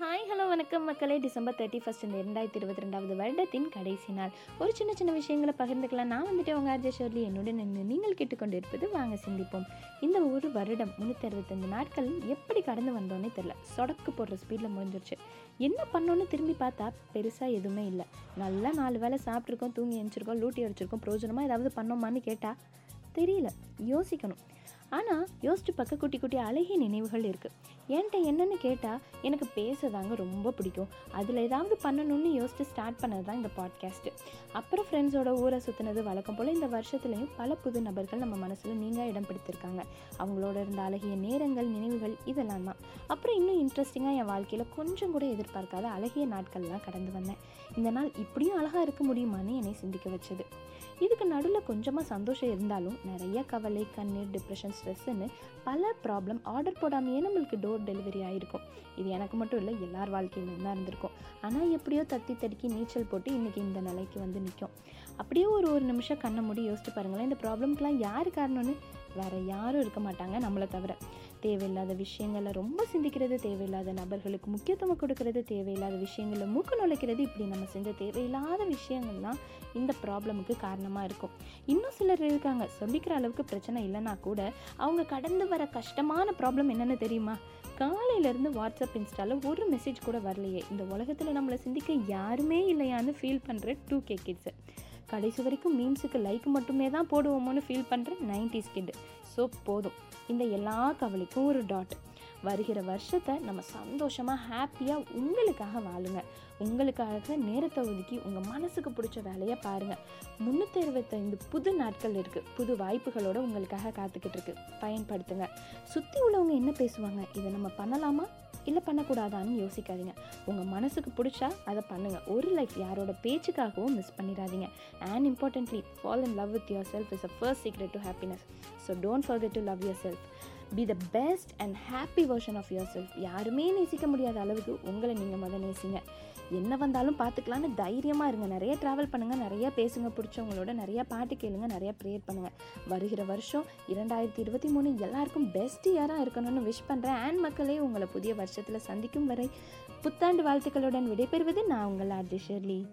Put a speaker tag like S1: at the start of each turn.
S1: Hi hello வணக்கம் மக்களே. December thirty first இந்த இரண்டாயிரத்தி இருபத்தி ரெண்டாவது வருடத்தின் கடைசி நாள். ஒரு சின்ன சின்ன விஷயங்களை பகிர்ந்துக்கலாம். நான் வந்துட்டு உங்கள் ஆர்ஜே ஷோர்லி என்னுடன் நின்று நீங்கள் கேட்டுக்கொண்டு இருப்பது வாங்க சிந்திப்போம். இந்த ஒரு வருடம் முந்நூற்றி அறுபத்தஞ்சு நாட்கள் எப்படி கடந்து வந்தோன்னே தெரில சொடக்கு போடுற ஸ்பீடில் முடிஞ்சிருச்சு. என்ன பண்ணோன்னு திரும்பி பார்த்தா பெருசாக எதுவுமே இல்லை. நல்லா நாலு வேளை சாப்பிட்ருக்கோம் தூங்கி எழுந்திருக்கோம் லூட்டி அடிச்சிருக்கோம் பிரோஜனமாக ஏதாவது பண்ணோமான்னு கேட்டால் தெரியல. யோசிக்கணும். ஆனால் யோசிச்சு பக்க குட்டி குட்டி அழகிய நினைவுகள் இருக்குது என்கிட்ட என்னென்னு கேட்டால் எனக்கு பேசதாங்க ரொம்ப பிடிக்கும். அதில் ஏதாவது பண்ணணும்னு யோசிச்சு ஸ்டார்ட் பண்ணது தான் இந்த பாட்காஸ்ட்டு அப்புறம் ஃப்ரெண்ட்ஸோட ஊரை சுற்றினது வழக்கம் போல் இந்த வருஷத்துலேயும் பல புது நபர்கள் நம்ம மனசில் நீங்கள் இடம் பிடித்திருக்காங்க. அவங்களோட இருந்த அழகிய நேரங்கள் நினைவுகள் இதெல்லாம் தான். அப்புறம் இன்னும் இன்ட்ரெஸ்டிங்காக என் வாழ்க்கையில் கொஞ்சம் கூட எதிர்பார்க்காத அழகிய நாட்கள்லாம் கடந்து வந்தேன். இந்த நாள் இப்படியும் அழகாக இருக்க முடியுமான்னு என்னை சிந்திக்க வச்சது. இதுக்கு நடுவில் கொஞ்சமாக சந்தோஷம் இருந்தாலும் நிறைய கவலை கண்ணீர் டிப்ரெஷன் ஸ்ட்ரெஸ்ஸுன்னு பல ப்ராப்ளம் ஆர்டர் போடாமையே நம்மளுக்கு டோர் டெலிவரி ஆகிருக்கும் இது எனக்கு மட்டும் இல்லை எல்லார் வாழ்க்கையிலும் தான் இருந்திருக்கும். ஆனால் எப்படியோ தத்தி தடுக்கி நீச்சல் போட்டு இன்றைக்கி இந்த நிலைக்கு வந்து நிற்கும் அப்படியே ஒரு ஒரு நிமிஷம் கண்ணை மூடி யோசிச்சு பாருங்களேன் இந்த ப்ராப்ளம்க்கெலாம் யார் காரணம்னு வேறு யாரும் இருக்க மாட்டாங்க நம்மளை தவிர. தேவையில்லாத விஷயங்களை ரொம்ப சிந்திக்கிறது தேவையில்லாத நபர்களுக்கு முக்கியத்துவம் கொடுக்கறது தேவையில்லாத விஷயங்களில் மூக்கு நுழைக்கிறது இப்படி நம்ம செஞ்ச தேவையில்லாத விஷயங்கள்லாம் இந்த ப்ராப்ளமுக்கு காரணமாக இருக்கும். இன்னும் சிலர் இருக்காங்க. சொல்லிக்கிற அளவுக்கு பிரச்சனை இல்லைனா கூட அவங்க கடந்து வர கஷ்டமான ப்ராப்ளம் என்னென்னு தெரியுமா? காலையிலேருந்து வாட்ஸ்அப் இன்ஸ்டாவில் ஒரு மெசேஜ் கூட வரலையே. இந்த உலகத்தில் நம்மளை சிந்திக்க யாருமே இல்லையான்னு ஃபீல் பண்ணுற டூ கே கிட்ஸு கடைசி வரைக்கும் மீம்ஸுக்கு லைக் மட்டுமே தான் போடுவோமோன்னு ஃபீல் பண்ணுற நைன்டிஸ் கிட் ஸோ போதும். இந்த எல்லா கவலைக்கும் ஒரு டாட் வருகிற வருஷத்தை நம்ம சந்தோஷமாக ஹாப்பியாக உங்களுக்காக வாழுங்க. உங்களுக்காக நேரத்தை ஒதுக்கி உங்கள் மனசுக்கு பிடிச்ச வேலையை பாருங்கள் முந்நூற்றி அறுபத்தைந்து புது நாட்கள் இருக்குது புது வாய்ப்புகளோடு உங்களுக்காக காத்துக்கிட்டு இருக்கு. பயன்படுத்துங்க. சுற்றி உள்ளவங்க என்ன பேசுவாங்க? இதை நம்ம பண்ணலாமா? இல்லை பண்ணக்கூடாதான்னு யோசிக்காதீங்க. உங்கள் மனசுக்கு பிடிச்சா அதை பண்ணுங்கள் ஒரு லைஃப் யாரோட பேச்சுக்காகவும் மிஸ் பண்ணிடாதீங்க. And importantly fall in love with yourself is a first secret to happiness so don't forget to love yourself be the best and happy version of yourself யாருமே நேசிக்க முடியாத அளவுக்கு உங்களை நீங்கள் முதல் நேசிங்க. என்ன வந்தாலும் பார்த்துக்கலான்னு தைரியமாக இருங்க. நிறைய ட்ராவல் பண்ணுங்கள் நிறைய பேசுங்க பிடிச்சவங்களோட நிறைய பாட்டு கேளுங்க நிறைய ப்ரேயர் பண்ணுங்கள் வருகிற வருஷம் இரண்டாயிரத்தி இருபத்தி மூணு எல்லாருக்கும் பெஸ்ட் இயராக இருக்கணும்னு விஷ் பண்ணுறேன் அண்ட் மக்களே உங்களை புதிய வருஷத்தில் சந்திக்கும் வரை புத்தாண்டு வாழ்த்துக்களுடன் விடைபெறுவது நான் உங்கள் ஆர்ஜி ஷெர்லி